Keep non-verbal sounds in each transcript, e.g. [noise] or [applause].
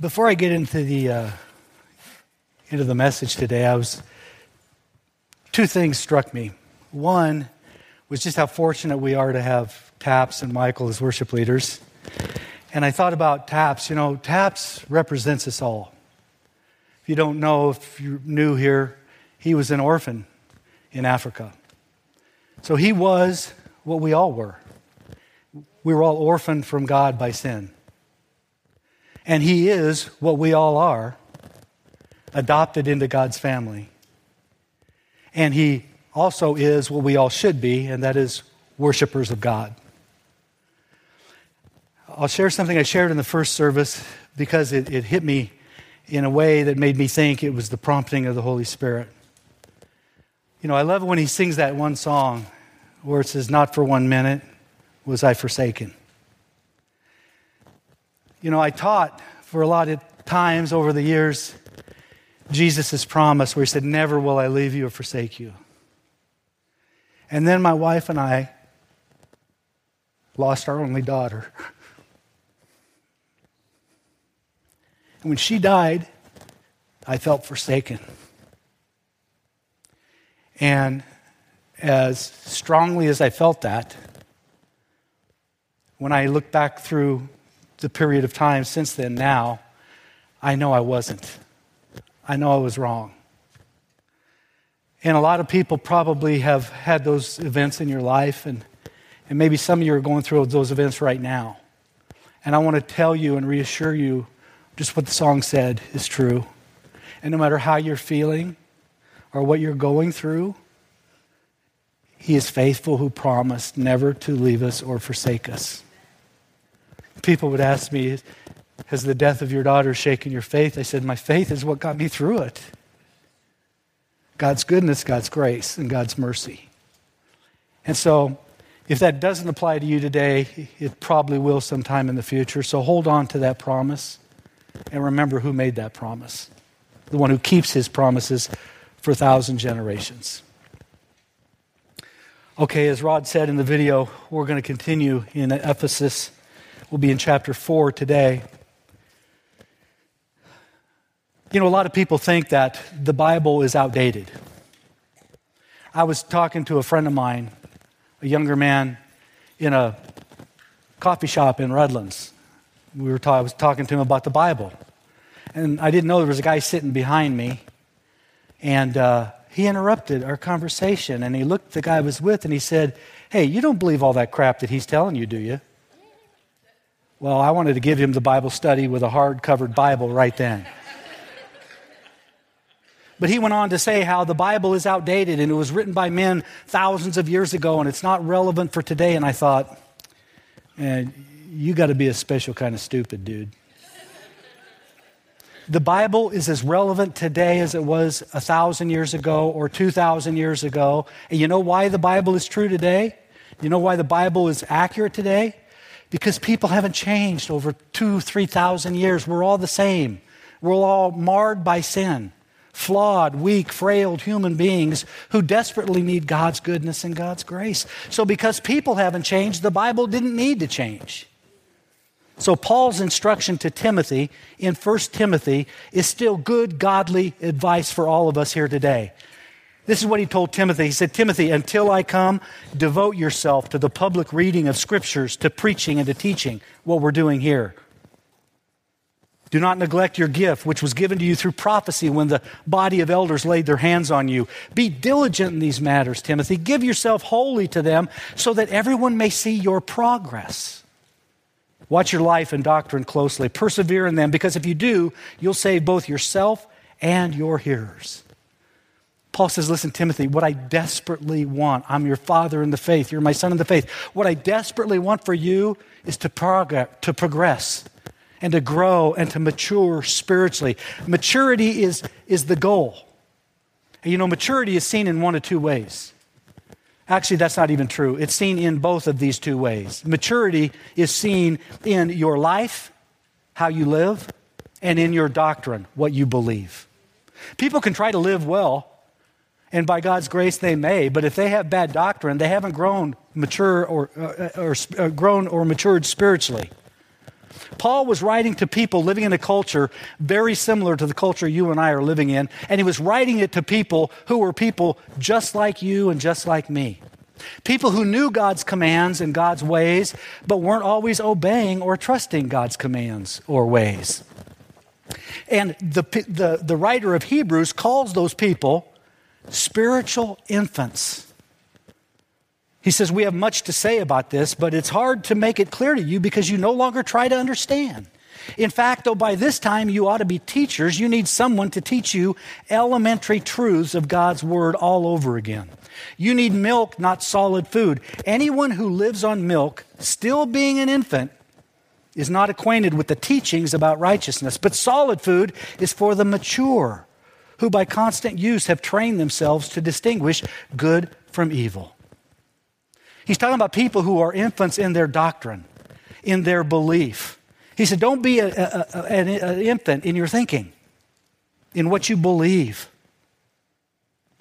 before I get into the uh, into the message today, I was two things struck me. One was just how fortunate we are to have Taps and Michael as worship leaders, and I thought about Taps. You know, Taps represents us all. If you don't know, if you're new here, he was an orphan in Africa, so he was what we all were. We were all orphaned from God by sin. And he is what we all are adopted into God's family. And he also is what we all should be, and that is worshipers of God. I'll share something I shared in the first service because it, it hit me in a way that made me think it was the prompting of the Holy Spirit. You know, I love when he sings that one song where it says, Not for one minute was I forsaken. You know, I taught for a lot of times over the years Jesus' promise where he said, Never will I leave you or forsake you. And then my wife and I lost our only daughter. And when she died, I felt forsaken. And as strongly as I felt that, when I look back through the period of time since then now, I know I wasn't. I know I was wrong. And a lot of people probably have had those events in your life, and, and maybe some of you are going through those events right now. And I want to tell you and reassure you just what the song said is true. And no matter how you're feeling or what you're going through, He is faithful who promised never to leave us or forsake us. People would ask me, Has the death of your daughter shaken your faith? I said, My faith is what got me through it. God's goodness, God's grace, and God's mercy. And so, if that doesn't apply to you today, it probably will sometime in the future. So hold on to that promise and remember who made that promise the one who keeps his promises for a thousand generations. Okay, as Rod said in the video, we're going to continue in Ephesus We'll be in chapter 4 today. You know, a lot of people think that the Bible is outdated. I was talking to a friend of mine, a younger man, in a coffee shop in Redlands. We were ta- I was talking to him about the Bible. And I didn't know there was a guy sitting behind me. And uh, he interrupted our conversation and he looked the guy I was with and he said, Hey, you don't believe all that crap that he's telling you, do you? Well, I wanted to give him the Bible study with a hard covered Bible right then. But he went on to say how the Bible is outdated and it was written by men thousands of years ago and it's not relevant for today. And I thought, man, you got to be a special kind of stupid, dude. The Bible is as relevant today as it was a thousand years ago or two thousand years ago. And you know why the Bible is true today? You know why the Bible is accurate today? Because people haven't changed over two, three thousand years. We're all the same. We're all marred by sin, flawed, weak, frail human beings who desperately need God's goodness and God's grace. So, because people haven't changed, the Bible didn't need to change. So, Paul's instruction to Timothy in 1 Timothy is still good, godly advice for all of us here today. This is what he told Timothy. He said, Timothy, until I come, devote yourself to the public reading of scriptures, to preaching and to teaching, what we're doing here. Do not neglect your gift, which was given to you through prophecy when the body of elders laid their hands on you. Be diligent in these matters, Timothy. Give yourself wholly to them so that everyone may see your progress. Watch your life and doctrine closely. Persevere in them, because if you do, you'll save both yourself and your hearers. Paul says, Listen, Timothy, what I desperately want, I'm your father in the faith, you're my son in the faith. What I desperately want for you is to, prog- to progress and to grow and to mature spiritually. Maturity is, is the goal. And you know, maturity is seen in one of two ways. Actually, that's not even true. It's seen in both of these two ways. Maturity is seen in your life, how you live, and in your doctrine, what you believe. People can try to live well and by God's grace they may. But if they have bad doctrine, they haven't grown mature or, uh, or uh, grown or matured spiritually. Paul was writing to people living in a culture very similar to the culture you and I are living in, and he was writing it to people who were people just like you and just like me. People who knew God's commands and God's ways, but weren't always obeying or trusting God's commands or ways. And the, the, the writer of Hebrews calls those people spiritual infants. He says, We have much to say about this, but it's hard to make it clear to you because you no longer try to understand. In fact, though, by this time you ought to be teachers, you need someone to teach you elementary truths of God's Word all over again. You need milk, not solid food. Anyone who lives on milk, still being an infant, is not acquainted with the teachings about righteousness. But solid food is for the mature, who by constant use have trained themselves to distinguish good from evil. He's talking about people who are infants in their doctrine, in their belief. He said, Don't be an infant in your thinking, in what you believe.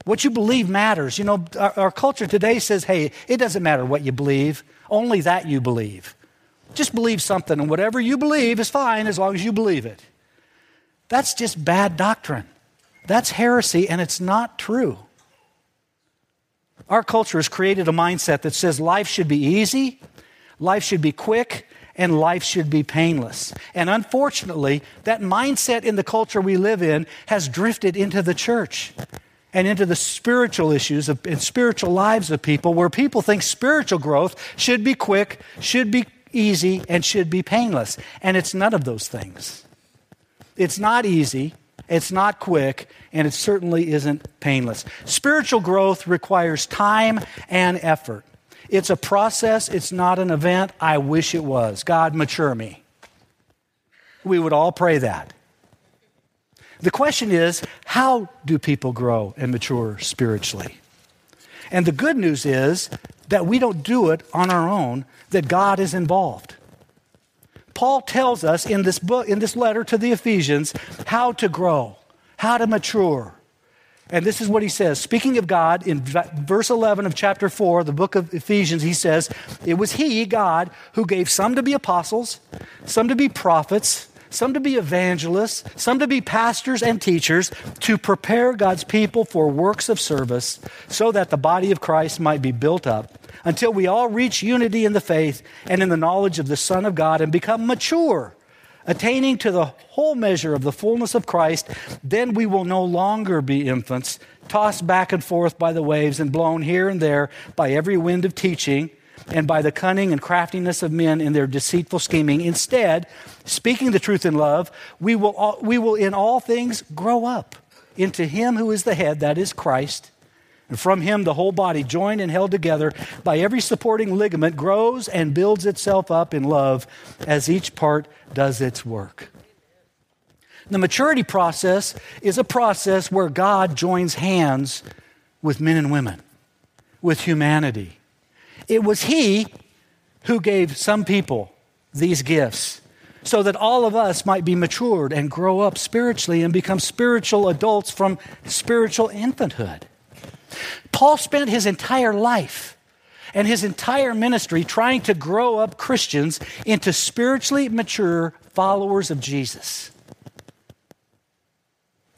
What you believe matters. You know, our, our, culture today says, hey, it doesn't matter what you believe, only that you believe. Just believe something, and whatever you believe is fine as long as you believe it. That's just bad doctrine. That's heresy, and it's not true. Our culture has created a mindset that says life should be easy, life should be quick, and life should be painless. And unfortunately, that mindset in the culture we live in has drifted into the church and into the spiritual issues of, and spiritual lives of people where people think spiritual growth should be quick, should be easy, and should be painless. And it's none of those things. It's not easy, it's not quick, and it certainly isn't painless. Spiritual growth requires time and effort. It's a process, it's not an event. I wish it was. God, mature me. We would all pray that. The question is how do people grow and mature spiritually? And the good news is that we don't do it on our own, that God is involved. Paul tells us in this book, in this letter to the Ephesians, how to grow, how to mature. And this is what he says. Speaking of God, in verse 11 of chapter 4, the book of Ephesians, he says, It was He, God, who gave some to be apostles, some to be prophets, some to be evangelists, some to be pastors and teachers, to prepare God's people for works of service, so that the body of Christ might be built up until we all reach unity in the faith and in the knowledge of the Son of God and become mature, attaining to the whole measure of the fullness of Christ, then we will no longer be infants, tossed back and forth by the waves and blown here and there by every wind of teaching and by the cunning and craftiness of men in their deceitful scheming. Instead, speaking the truth in love, we will, all, we will in all things grow up into Him who is the head, that is Christ and from him, the whole body, joined and held together by every supporting ligament, grows and builds itself up in love as each part does its work. The maturity process is a process where God joins hands with men and women, with humanity. It was He who gave some people these gifts so that all of us might be matured and grow up spiritually and become spiritual adults from spiritual infanthood. Paul spent his entire life and his entire ministry trying to grow up Christians into spiritually mature followers of Jesus.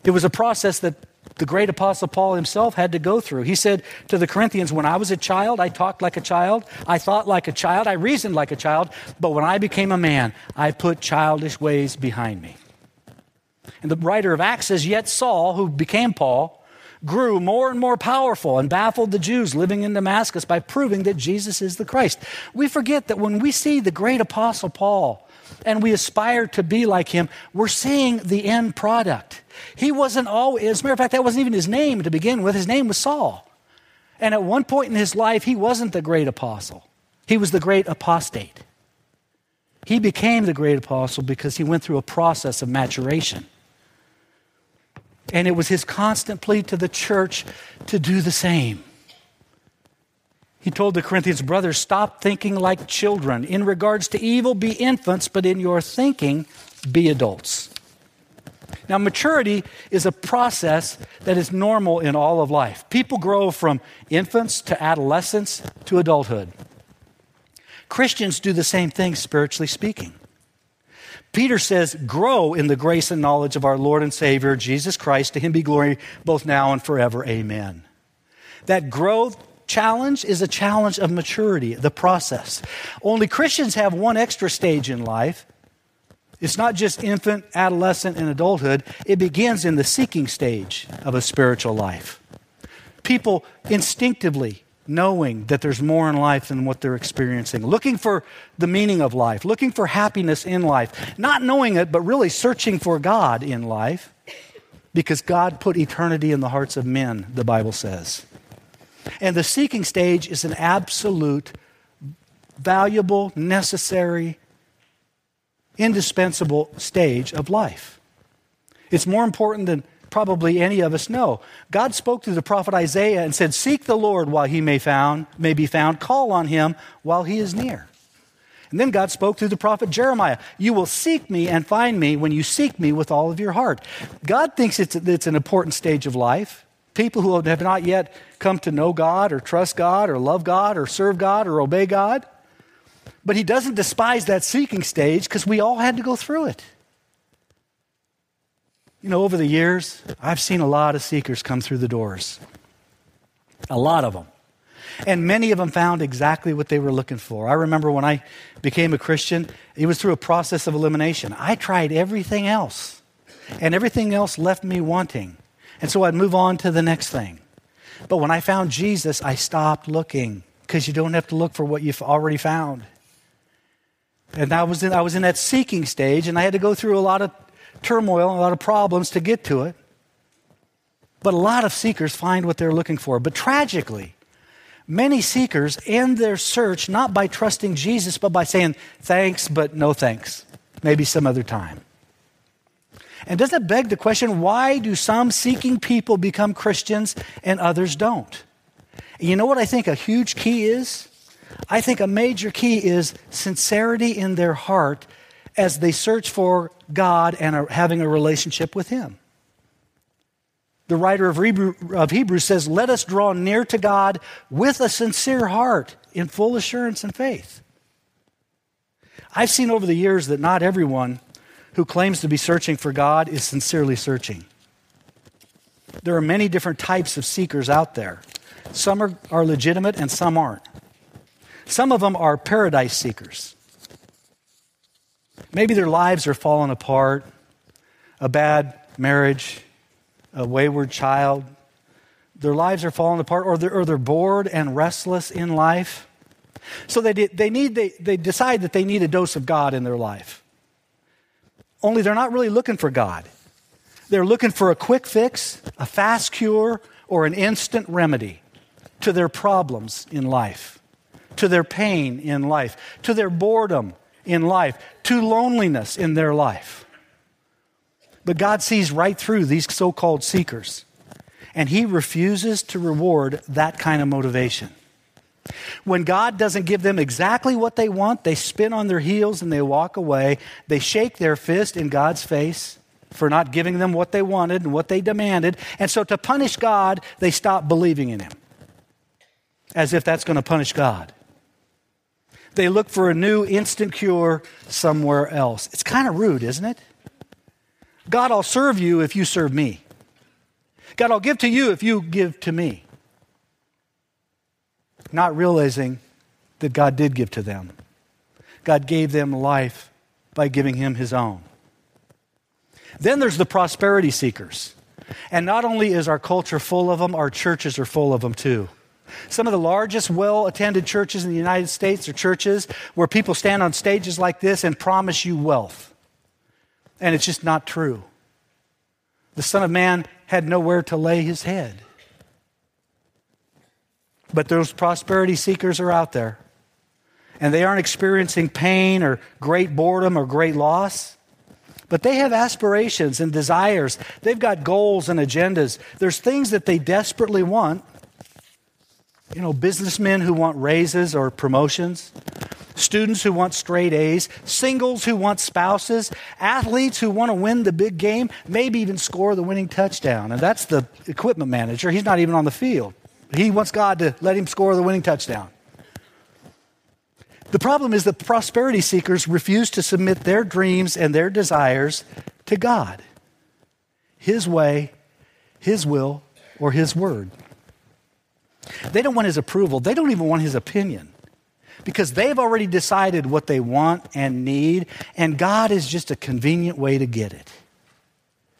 It was a process that the great apostle Paul himself had to go through. He said to the Corinthians, When I was a child, I talked like a child, I thought like a child, I reasoned like a child, but when I became a man, I put childish ways behind me. And the writer of Acts says, Yet Saul, who became Paul, grew more and more powerful and baffled the Jews living in Damascus by proving that Jesus is the Christ. We forget that when we see the great apostle Paul and we aspire to be like him, we're seeing the end product. He wasn't always, as a matter of fact, that wasn't even his name to begin with. His name was Saul. And at one point in his life, he wasn't the great apostle, he was the great apostate. He became the great apostle because he went through a process of maturation. And it was his constant plea to the church to do the same. He told the Corinthians brothers, Stop thinking like children. In regards to evil, be infants, but in your thinking, be adults. Now, maturity is a process that is normal in all of life. People grow from infants to adolescence to adulthood. Christians do the same thing, spiritually speaking. Peter says, Grow in the grace and knowledge of our Lord and Savior, Jesus Christ. To him be glory both now and forever. Amen. That growth challenge is a challenge of maturity, the process. Only Christians have one extra stage in life. It's not just infant, adolescent, and adulthood, it begins in the seeking stage of a spiritual life. People instinctively knowing that there's more in life than what they're experiencing, looking for the meaning of life, looking for happiness in life, not knowing it, but really searching for God in life because God put eternity in the hearts of men, the Bible says. And the seeking stage is an absolute, valuable, necessary, indispensable stage of life. It's more important than probably any of us know. God spoke to the prophet Isaiah and said, Seek the Lord while he may, found, may be found, call on him while he is near. And then God spoke through the prophet Jeremiah You will seek me and find me when you seek me with all of your heart. God thinks it's, it's an important stage of life. People who have not yet come to know God or trust God or love God or serve God or obey God. But He doesn't despise that seeking stage because we all had to go through it. You know, over the years, I've seen a lot of seekers come through the doors. A lot of them. And many of them found exactly what they were looking for. I remember when I became a Christian, it was through a process of elimination. I tried everything else, and everything else left me wanting. And so I'd move on to the next thing. But when I found Jesus, I stopped looking because you don't have to look for what you've already found. And I was, in, I was in that seeking stage, and I had to go through a lot of turmoil a lot of problems to get to it. But a lot of seekers find what they're looking for. But tragically, many seekers end their search not by trusting Jesus, but by saying, thanks, but no thanks. Maybe some other time. And doesn't it beg the question why do some seeking people become Christians and others don't? You know what I think a huge key is? I think a major key is sincerity in their heart as they search for God and are having a relationship with Him. The writer of, Hebrew, of Hebrews says, Let us draw near to God with a sincere heart in full assurance and faith. I've seen over the years that not everyone who claims to be searching for God is sincerely searching. There are many different types of seekers out there. Some are, are legitimate and some aren't. Some of them are paradise seekers. Maybe their lives are falling apart, a bad marriage, a wayward child. Their lives are falling apart, or they're, or they're bored and restless in life. So they, they, need, they, they decide that they need a dose of God in their life. Only they're not really looking for God. They're looking for a quick fix, a fast cure, or an instant remedy to their problems in life, to their pain in life, to their boredom in life, to loneliness in their life. But God sees right through these so called seekers, and He refuses to reward that kind of motivation. When God doesn't give them exactly what they want, they spin on their heels and they walk away. They shake their fist in God's face for not giving them what they wanted and what they demanded. And so, to punish God, they stop believing in Him, as if that's going to punish God. They look for a new instant cure somewhere else. It's kind of rude, isn't it? God, I'll serve you if you serve me. God, I'll give to you if you give to me. Not realizing that God did give to them. God gave them life by giving him his own. Then there's the prosperity seekers. And not only is our culture full of them, our churches are full of them too. Some of the largest, well attended churches in the United States are churches where people stand on stages like this and promise you wealth. And it's just not true. The Son of Man had nowhere to lay his head. But those prosperity seekers are out there. And they aren't experiencing pain or great boredom or great loss. But they have aspirations and desires. They've got goals and agendas. There's things that they desperately want you know, businessmen who want raises or promotions, students who want straight A's, singles who want spouses, athletes who want to win the big game, maybe even score the winning touchdown. And that's the equipment manager. He's not even on the field. He wants God to let him score the winning touchdown. The problem is that prosperity seekers refuse to submit their dreams and their desires to God, His way, His will, or His word. They don't want His approval, they don't even want His opinion because they've already decided what they want and need, and God is just a convenient way to get it.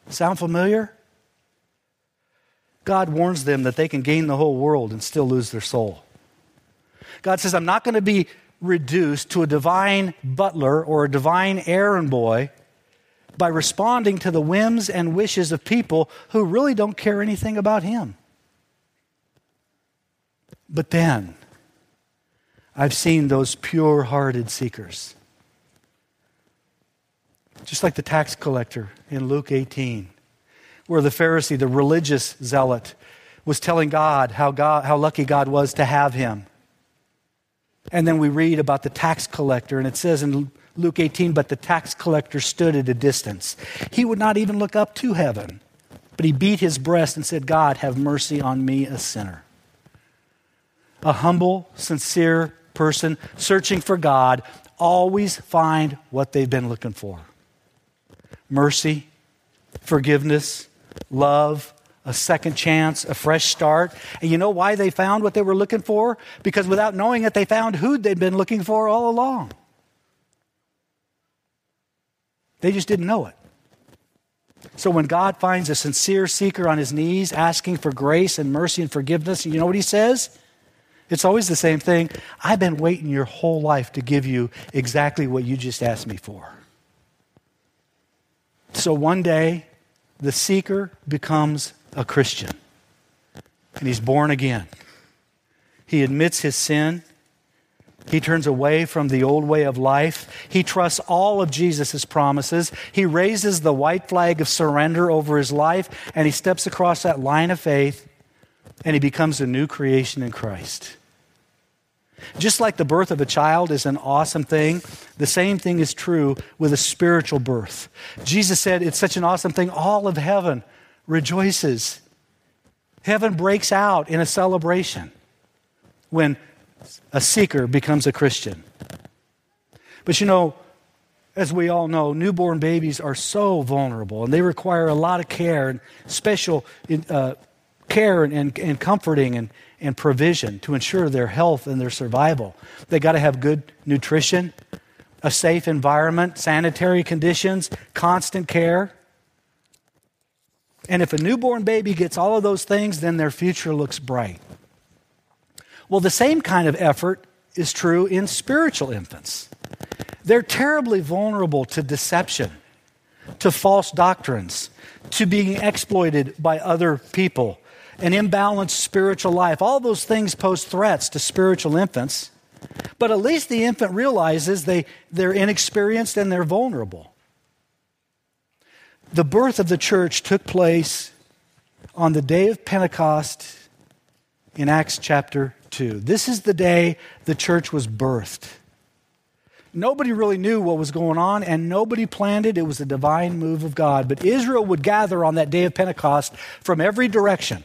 Sound familiar? God warns them that they can gain the whole world and still lose their soul. God says, I'm not going to be reduced to a divine butler or a divine errand boy by responding to the whims and wishes of people who really don't care anything about Him. But then, I've seen those pure hearted seekers. Just like the tax collector in Luke 18, where the Pharisee, the religious zealot, was telling God how, God, how lucky God was to have him. And then we read about the tax collector, and it says in Luke 18, but the tax collector stood at a distance. He would not even look up to heaven, but he beat his breast and said, God, have mercy on me, a sinner. A humble, sincere person searching for God always find what they've been looking for mercy, forgiveness, love, a second chance, a fresh start. And you know why they found what they were looking for? Because without knowing it, they found who they'd been looking for all along. They just didn't know it. So when God finds a sincere seeker on his knees asking for grace and mercy and forgiveness, you know what he says? It's always the same thing. I've been waiting your whole life to give you exactly what you just asked me for. So one day, the seeker becomes a Christian, and he's born again. He admits his sin. He turns away from the old way of life. He trusts all of Jesus' promises. He raises the white flag of surrender over his life, and he steps across that line of faith, and he becomes a new creation in Christ. Just like the birth of a child is an awesome thing, the same thing is true with a spiritual birth. Jesus said it's such an awesome thing, all of heaven rejoices. Heaven breaks out in a celebration when a seeker becomes a Christian. But you know, as we all know, newborn babies are so vulnerable and they require a lot of care and special uh, care and, and, and comforting and, and provision to ensure their health and their survival. They got to have good nutrition, a safe environment, sanitary conditions, constant care. And if a newborn baby gets all of those things, then their future looks bright. Well, the same kind of effort is true in spiritual infants. They're terribly vulnerable to deception, to false doctrines, to being exploited by other people, an imbalanced spiritual life. All those things pose threats to spiritual infants. But at least the infant realizes they, they're inexperienced and they're vulnerable. The birth of the church took place on the day of Pentecost in Acts chapter 2. This is the day the church was birthed. Nobody really knew what was going on, and nobody planned it. It was a divine move of God. But Israel would gather on that day of Pentecost from every direction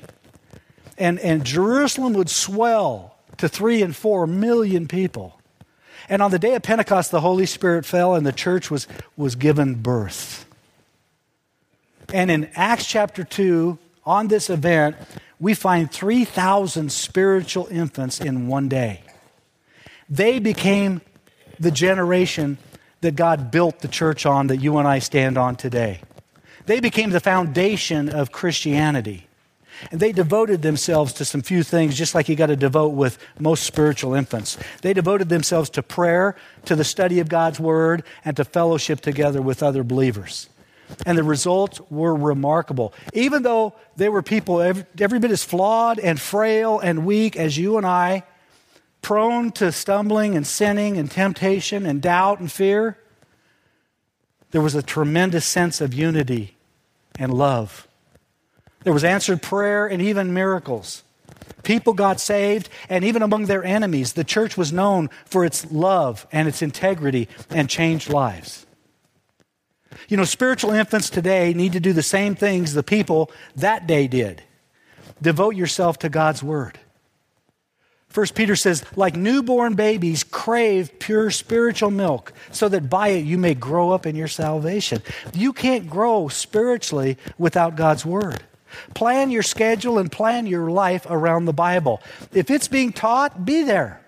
and, and Jerusalem would swell to three and four million people. And on the day of Pentecost, the Holy Spirit fell and the church was, was given birth. And in Acts chapter 2, on this event, we find 3,000 spiritual infants in one day. They became the generation that God built the church on that you and I stand on today. They became the foundation of Christianity. And they devoted themselves to some few things, just like you got to devote with most spiritual infants. They devoted themselves to prayer, to the study of God's Word, and to fellowship together with other believers. And the results were remarkable. Even though they were people every, every bit as flawed and frail and weak as you and I, prone to stumbling and sinning and temptation and doubt and fear, there was a tremendous sense of unity and love there was answered prayer and even miracles. People got saved, and even among their enemies, the church was known for its love and its integrity and changed lives. You know, spiritual infants today need to do the same things the people that day did devote yourself to God's Word. First Peter says, like newborn babies, crave pure spiritual milk, so that by it you may grow up in your salvation. You can't grow spiritually without God's word. Plan your schedule and plan your life around the Bible. If it's being taught, be there.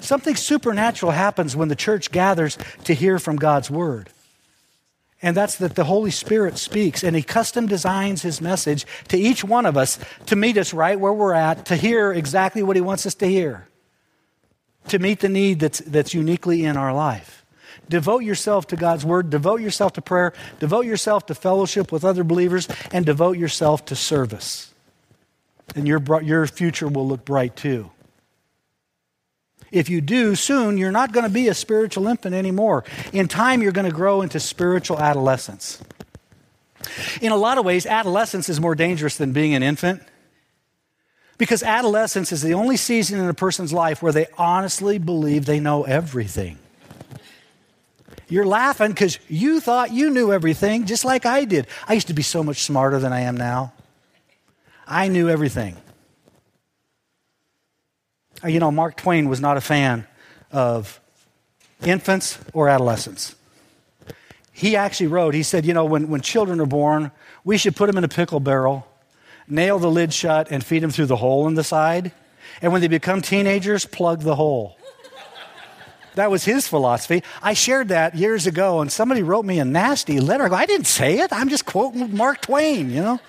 Something supernatural happens when the church gathers to hear from God's word. And that's that the Holy Spirit speaks and He custom designs His message to each one of us to meet us right where we're at, to hear exactly what He wants us to hear, to meet the need that's, that's uniquely in our life. Devote yourself to God's Word, devote yourself to prayer, devote yourself to fellowship with other believers, and devote yourself to service. And your, your future will look bright too. If you do, soon you're not going to be a spiritual infant anymore. In time, you're going to grow into spiritual adolescence. In a lot of ways, adolescence is more dangerous than being an infant because adolescence is the only season in a person's life where they honestly believe they know everything. You're laughing because you thought you knew everything, just like I did. I used to be so much smarter than I am now. I knew everything. Uh, you know, Mark Twain was not a fan of infants or adolescents. He actually wrote, he said, you know, when, when children are born, we should put them in a pickle barrel, nail the lid shut, and feed them through the hole in the side. And when they become teenagers, plug the hole. That was his philosophy. I shared that years ago, and somebody wrote me a nasty letter. I didn't say it. I'm just quoting Mark Twain, you know?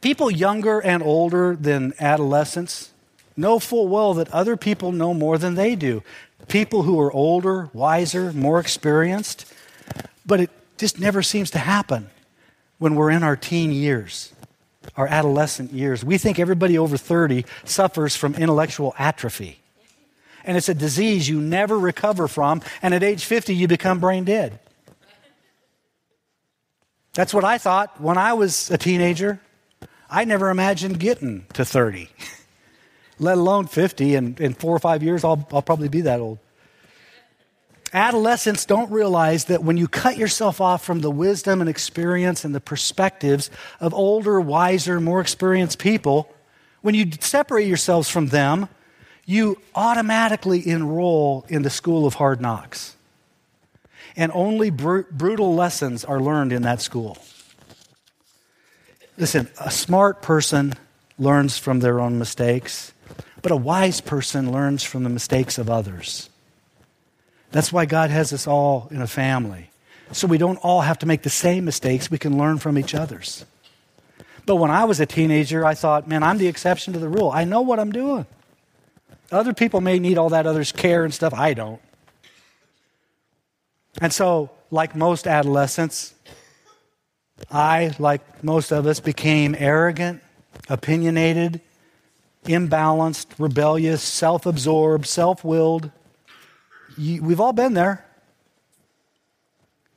People younger and older than adolescents know full well that other people know more than they do. People who are older, wiser, more experienced. But it just never seems to happen when we're in our teen years, our adolescent years. We think everybody over 30 suffers from intellectual atrophy. And it's a disease you never recover from, and at age 50, you become brain dead. That's what I thought when I was a teenager. I never imagined getting to 30, [laughs] let alone 50. And in four or five years, I'll, I'll probably be that old. Adolescents don't realize that when you cut yourself off from the wisdom and experience and the perspectives of older, wiser, more experienced people, when you separate yourselves from them, you automatically enroll in the school of hard knocks. And only br- brutal lessons are learned in that school. Listen, a smart person learns from their own mistakes, but a wise person learns from the mistakes of others. That's why God has us all in a family. So we don't all have to make the same mistakes. We can learn from each other's. But when I was a teenager, I thought, man, I'm the exception to the rule. I know what I'm doing. Other people may need all that other's care and stuff. I don't. And so, like most adolescents, I, like most of us, became arrogant, opinionated, imbalanced, rebellious, self absorbed, self willed. We've all been there.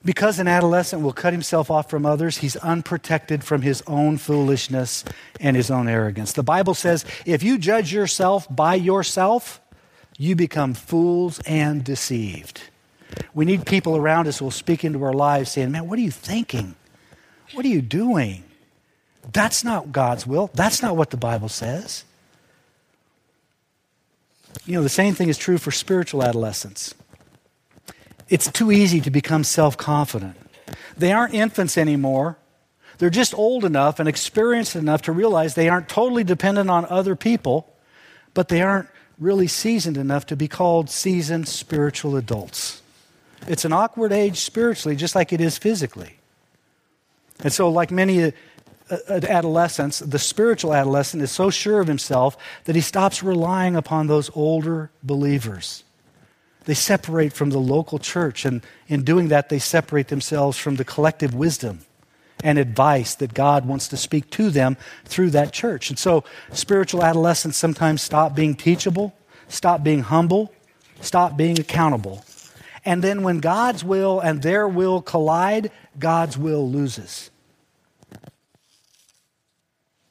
Because an adolescent will cut himself off from others, he's unprotected from his own foolishness and his own arrogance. The Bible says if you judge yourself by yourself, you become fools and deceived. We need people around us who will speak into our lives saying, Man, what are you thinking? What are you doing? That's not God's will. That's not what the Bible says. You know, the same thing is true for spiritual adolescents. It's too easy to become self confident. They aren't infants anymore. They're just old enough and experienced enough to realize they aren't totally dependent on other people, but they aren't really seasoned enough to be called seasoned spiritual adults. It's an awkward age spiritually, just like it is physically. And so, like many uh, uh, adolescents, the spiritual adolescent is so sure of himself that he stops relying upon those older believers. They separate from the local church, and in doing that, they separate themselves from the collective wisdom and advice that God wants to speak to them through that church. And so, spiritual adolescents sometimes stop being teachable, stop being humble, stop being accountable. And then, when God's will and their will collide, God's will loses.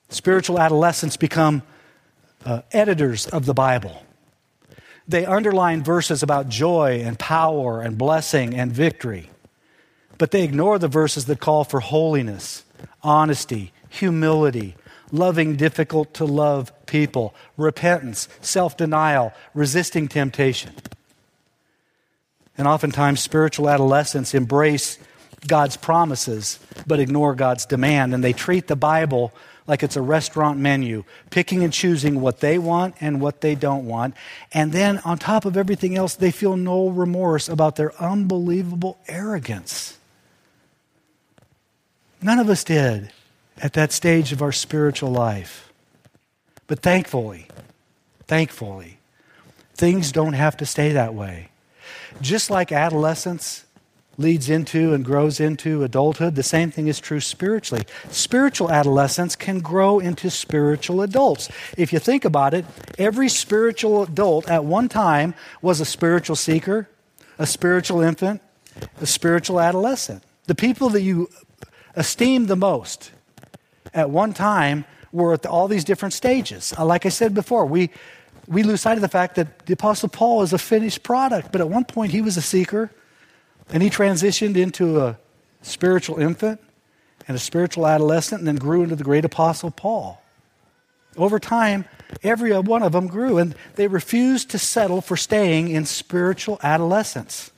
Spiritual adolescents become uh, editors of the Bible. They underline verses about joy and power and blessing and victory, but they ignore the verses that call for holiness, honesty, humility, loving difficult to love people, repentance, self denial, resisting temptation. And oftentimes, spiritual adolescents embrace God's promises but ignore God's demand, and they treat the Bible like it's a restaurant menu, picking and choosing what they want and what they don't want. And then, on top of everything else, they feel no remorse about their unbelievable arrogance. None of us did at that stage of our spiritual life. But thankfully, thankfully, things don't have to stay that way. Just like adolescence leads into and grows into adulthood, the same thing is true spiritually. Spiritual adolescents can grow into spiritual adults. If you think about it, every spiritual adult at one time was a spiritual seeker, a spiritual infant, a spiritual adolescent. The people that you esteem the most at one time were at all these different stages. Uh, like I said before, we, we lose sight of the fact that the Apostle Paul is a finished product, but at one point he was a seeker, and he transitioned into a spiritual infant and a spiritual adolescent, and then grew into the great Apostle Paul. Over time, every one of them grew, and they refused to settle for staying in spiritual adolescence.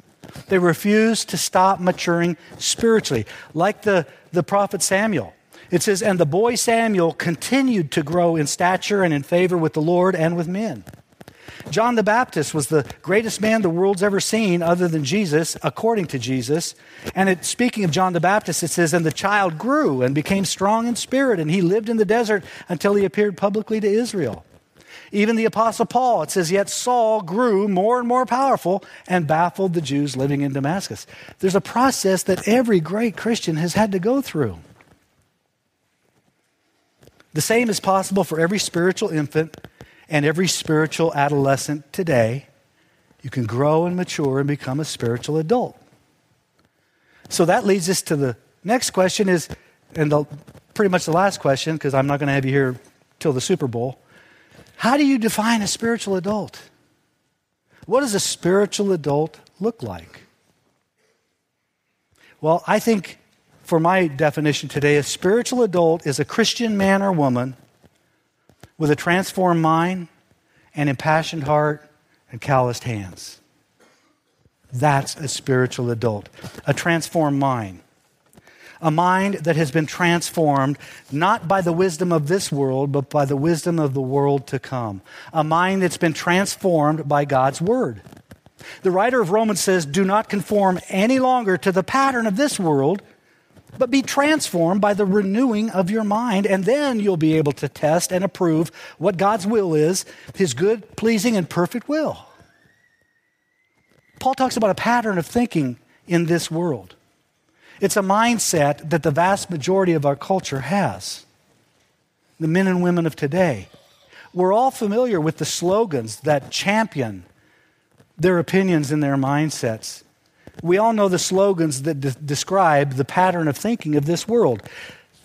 They refused to stop maturing spiritually, like the, the prophet Samuel. It says, And the boy Samuel continued to grow in stature and in favor with the Lord and with men. John the Baptist was the greatest man the world's ever seen, other than Jesus, according to Jesus. And it, speaking of John the Baptist, it says, And the child grew and became strong in spirit, and he lived in the desert until he appeared publicly to Israel. Even the Apostle Paul, it says, Yet Saul grew more and more powerful and baffled the Jews living in Damascus. There's a process that every great Christian has had to go through. The same is possible for every spiritual infant and every spiritual adolescent today. You can grow and mature and become a spiritual adult. So that leads us to the next question is, and the, pretty much the last question, because I'm not going to have you here till the Super Bowl. How do you define a spiritual adult? What does a spiritual adult look like? Well, I think for my definition today, a spiritual adult is a Christian man or woman with a transformed mind, an impassioned heart, and calloused hands. That's a spiritual adult. A transformed mind. A mind that has been transformed not by the wisdom of this world, but by the wisdom of the world to come. A mind that's been transformed by God's Word. The writer of Romans says, Do not conform any longer to the pattern of this world but be transformed by the renewing of your mind, and then you'll be able to test and approve what God's will is, his good, pleasing, and perfect will. Paul talks about a pattern of thinking in this world. It's a mindset that the vast majority of our culture has, the men and women of today. We're all familiar with the slogans that champion their opinions and their mindsets. We all know the slogans that de- describe the pattern of thinking of this world.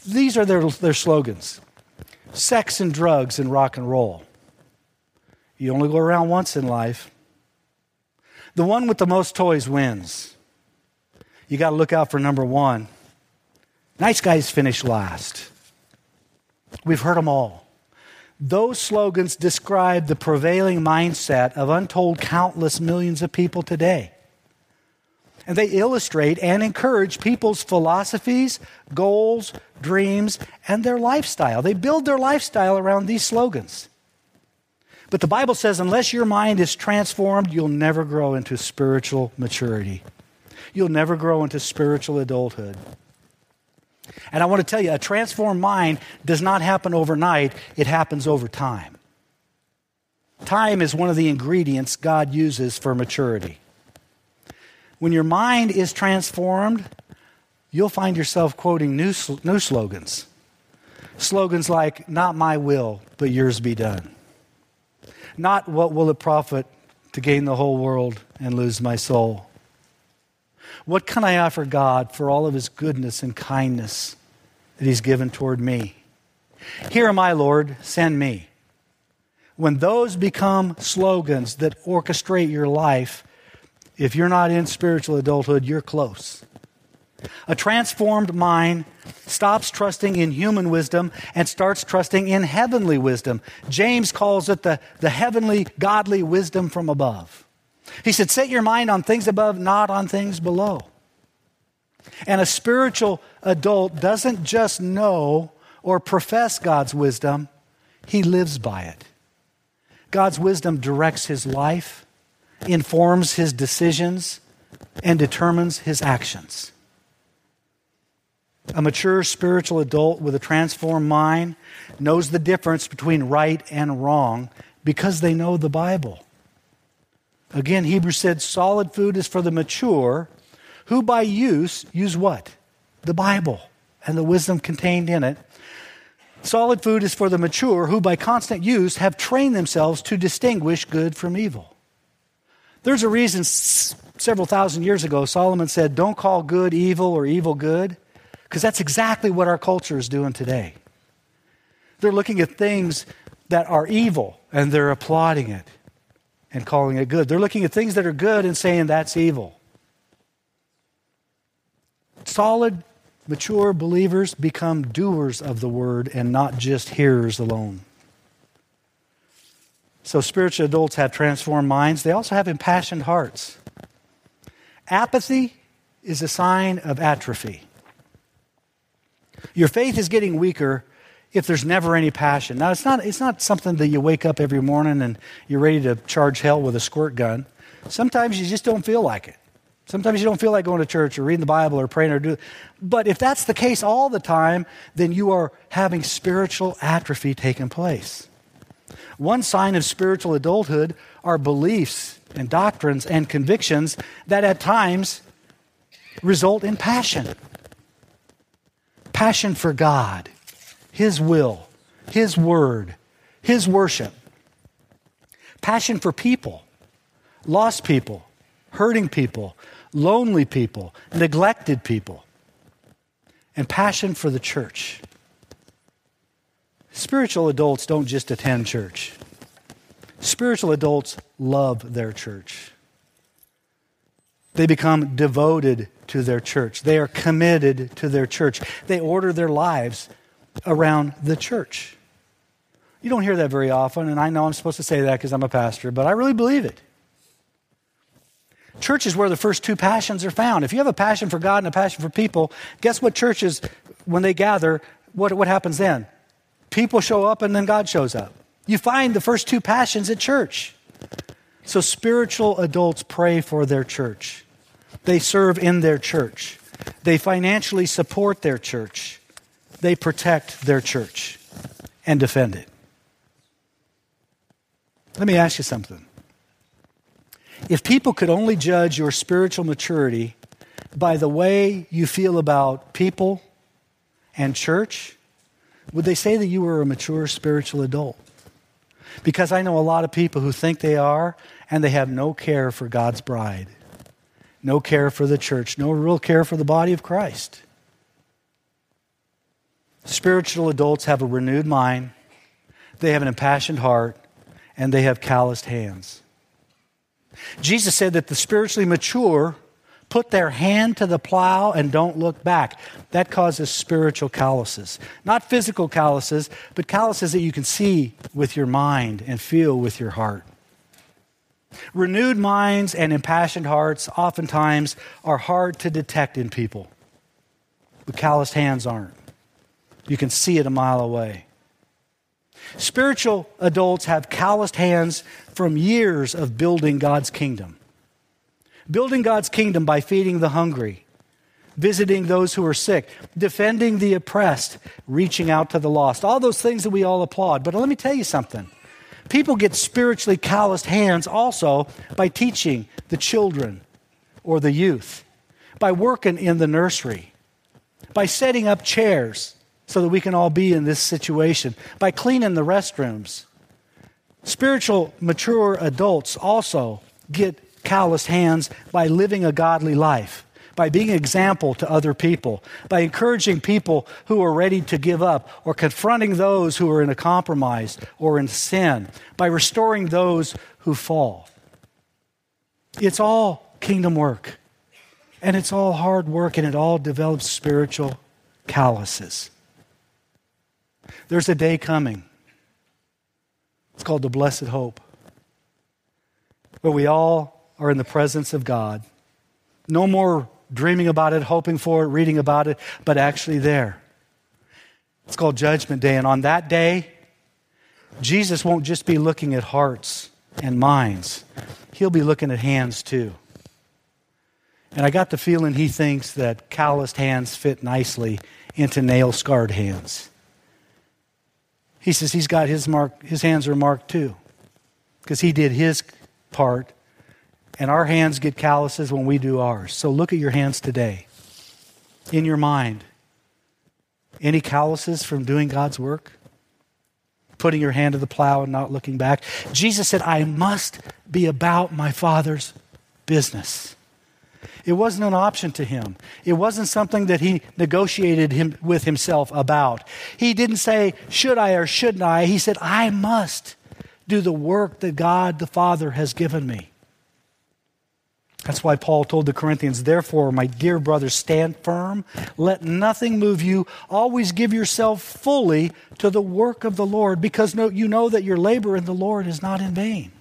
These are their, their slogans sex and drugs and rock and roll. You only go around once in life. The one with the most toys wins. You got to look out for number one. Nice guys finish last. We've heard them all. Those slogans describe the prevailing mindset of untold countless millions of people today. And they illustrate and encourage people's philosophies, goals, dreams, and their lifestyle. They build their lifestyle around these slogans. But the Bible says unless your mind is transformed, you'll never grow into spiritual maturity. You'll never grow into spiritual adulthood. And I want to tell you, a transformed mind does not happen overnight, it happens over time. Time is one of the ingredients God uses for maturity. When your mind is transformed, you'll find yourself quoting new, new slogans. Slogans like, Not my will, but yours be done. Not what will it profit to gain the whole world and lose my soul. What can I offer God for all of his goodness and kindness that he's given toward me? Here am I, Lord, send me. When those become slogans that orchestrate your life, if you're not in spiritual adulthood, you're close. A transformed mind stops trusting in human wisdom and starts trusting in heavenly wisdom. James calls it the, the heavenly, godly wisdom from above. He said, Set your mind on things above, not on things below. And a spiritual adult doesn't just know or profess God's wisdom, he lives by it. God's wisdom directs his life, informs his decisions, and determines his actions. A mature spiritual adult with a transformed mind knows the difference between right and wrong because they know the Bible. Again, Hebrews said solid food is for the mature who by use use what? The Bible and the wisdom contained in it. Solid food is for the mature who by constant use have trained themselves to distinguish good from evil. There's a reason several thousand years ago Solomon said, Don't call good evil or evil good, because that's exactly what our culture is doing today. They're looking at things that are evil and they're applauding it and calling it good. They're looking at things that are good and saying that's evil. Solid, mature believers become doers of the word and not just hearers alone. So, spiritual adults have transformed minds. They also have impassioned hearts. Apathy is a sign of atrophy. Your faith is getting weaker if there's never any passion. Now, it's not, it's not something that you wake up every morning and you're ready to charge hell with a squirt gun. Sometimes you just don't feel like it. Sometimes you don't feel like going to church or reading the Bible or praying or do. But if that's the case all the time, then you are having spiritual atrophy taking place. One sign of spiritual adulthood are beliefs and doctrines and convictions that at times result in passion. Passion for God, His will, His word, His worship. Passion for people, lost people, hurting people, lonely people, neglected people, and passion for the church. Spiritual adults don't just attend church. Spiritual adults love their church. They become devoted to their church. They are committed to their church. They order their lives around the church. You don't hear that very often, and I know I'm supposed to say that because I'm a pastor, but I really believe it. Church is where the first two passions are found. If you have a passion for God and a passion for people, guess what churches, when they gather, what, what happens then? People show up and then God shows up. You find the first two passions at church. So spiritual adults pray for their church. They serve in their church. They financially support their church. They protect their church and defend it. Let me ask you something. If people could only judge your spiritual maturity by the way you feel about people and church, would they say that you were a mature spiritual adult? Because I know a lot of people who think they are and they have no care for God's bride, no care for the church, no real care for the body of Christ. Spiritual adults have a renewed mind, they have an impassioned heart, and they have calloused hands. Jesus said that the spiritually mature put their hand to the plow and don't look back. That causes spiritual calluses. Not physical calluses, but calluses that you can see with your mind and feel with your heart. Renewed minds and impassioned hearts oftentimes are hard to detect in people, but calloused hands aren't. You can see it a mile away. Spiritual adults have calloused hands from years of building God's kingdom. Building God's kingdom by feeding the hungry, visiting those who are sick, defending the oppressed, reaching out to the lost. All those things that we all applaud. But let me tell you something. People get spiritually calloused hands also by teaching the children or the youth, by working in the nursery, by setting up chairs so that we can all be in this situation, by cleaning the restrooms. Spiritual, mature adults also get calloused hands by living a godly life, by being an example to other people, by encouraging people who are ready to give up, or confronting those who are in a compromise or in sin, by restoring those who fall. It's all kingdom work. And it's all hard work and it all develops spiritual calluses. There's a day coming. It's called the blessed hope, where we all are in the presence of God. No more dreaming about it, hoping for it, reading about it, but actually there. It's called Judgment Day. And on that day, Jesus won't just be looking at hearts and minds, He'll be looking at hands too. And I got the feeling he thinks that calloused hands fit nicely into nail scarred hands. He says he's got his mark, his hands are marked too, because he did his part, and our hands get calluses when we do ours. So look at your hands today. In your mind, any calluses from doing God's work? Putting your hand to the plow and not looking back? Jesus said, I must be about my Father's business. It wasn't an option to him. It wasn't something that he negotiated him, with himself about. He didn't say, Should I or shouldn't I? He said, I must do the work that God the Father has given me. That's why Paul told the Corinthians, Therefore, my dear brothers, stand firm. Let nothing move you. Always give yourself fully to the work of the Lord, because you know that your labor in the Lord is not in vain.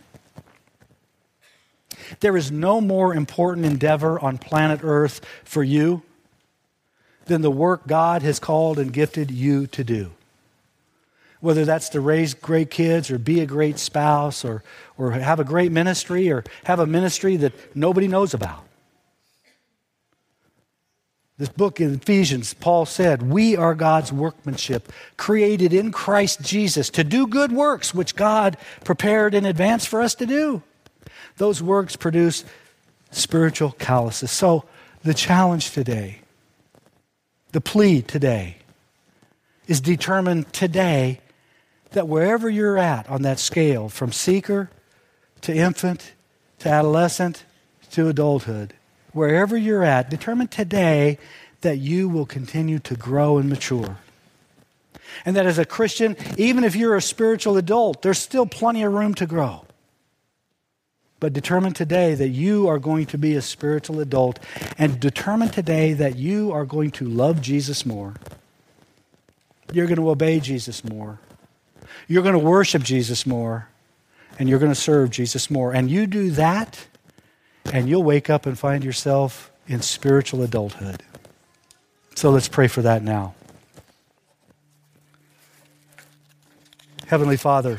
There is no more important endeavor on planet Earth for you than the work God has called and gifted you to do. Whether that's to raise great kids or be a great spouse or, or have a great ministry or have a ministry that nobody knows about. This book in Ephesians, Paul said, We are God's workmanship, created in Christ Jesus to do good works, which God prepared in advance for us to do. Those works produce spiritual calluses. So, the challenge today, the plea today, is determined today that wherever you're at on that scale, from seeker to infant to adolescent to adulthood, wherever you're at, determine today that you will continue to grow and mature. And that as a Christian, even if you're a spiritual adult, there's still plenty of room to grow. But determine today that you are going to be a spiritual adult and determine today that you are going to love Jesus more. You're going to obey Jesus more. You're going to worship Jesus more. And you're going to serve Jesus more. And you do that, and you'll wake up and find yourself in spiritual adulthood. So let's pray for that now. Heavenly Father,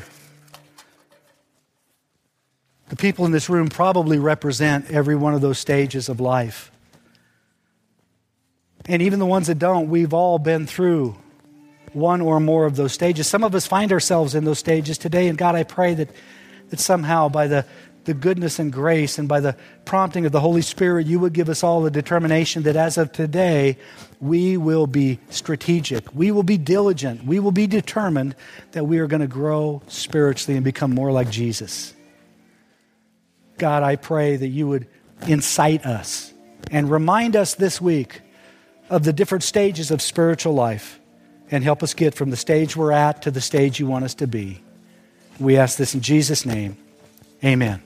the people in this room probably represent every one of those stages of life. And even the ones that don't, we've all been through one or more of those stages. Some of us find ourselves in those stages today. And God, I pray that, that somehow by the, the goodness and grace and by the prompting of the Holy Spirit, you would give us all the determination that as of today, we will be strategic. We will be diligent. We will be determined that we are going to grow spiritually and become more like Jesus. God, I pray that you would incite us and remind us this week of the different stages of spiritual life and help us get from the stage we're at to the stage you want us to be. We ask this in Jesus' name. Amen.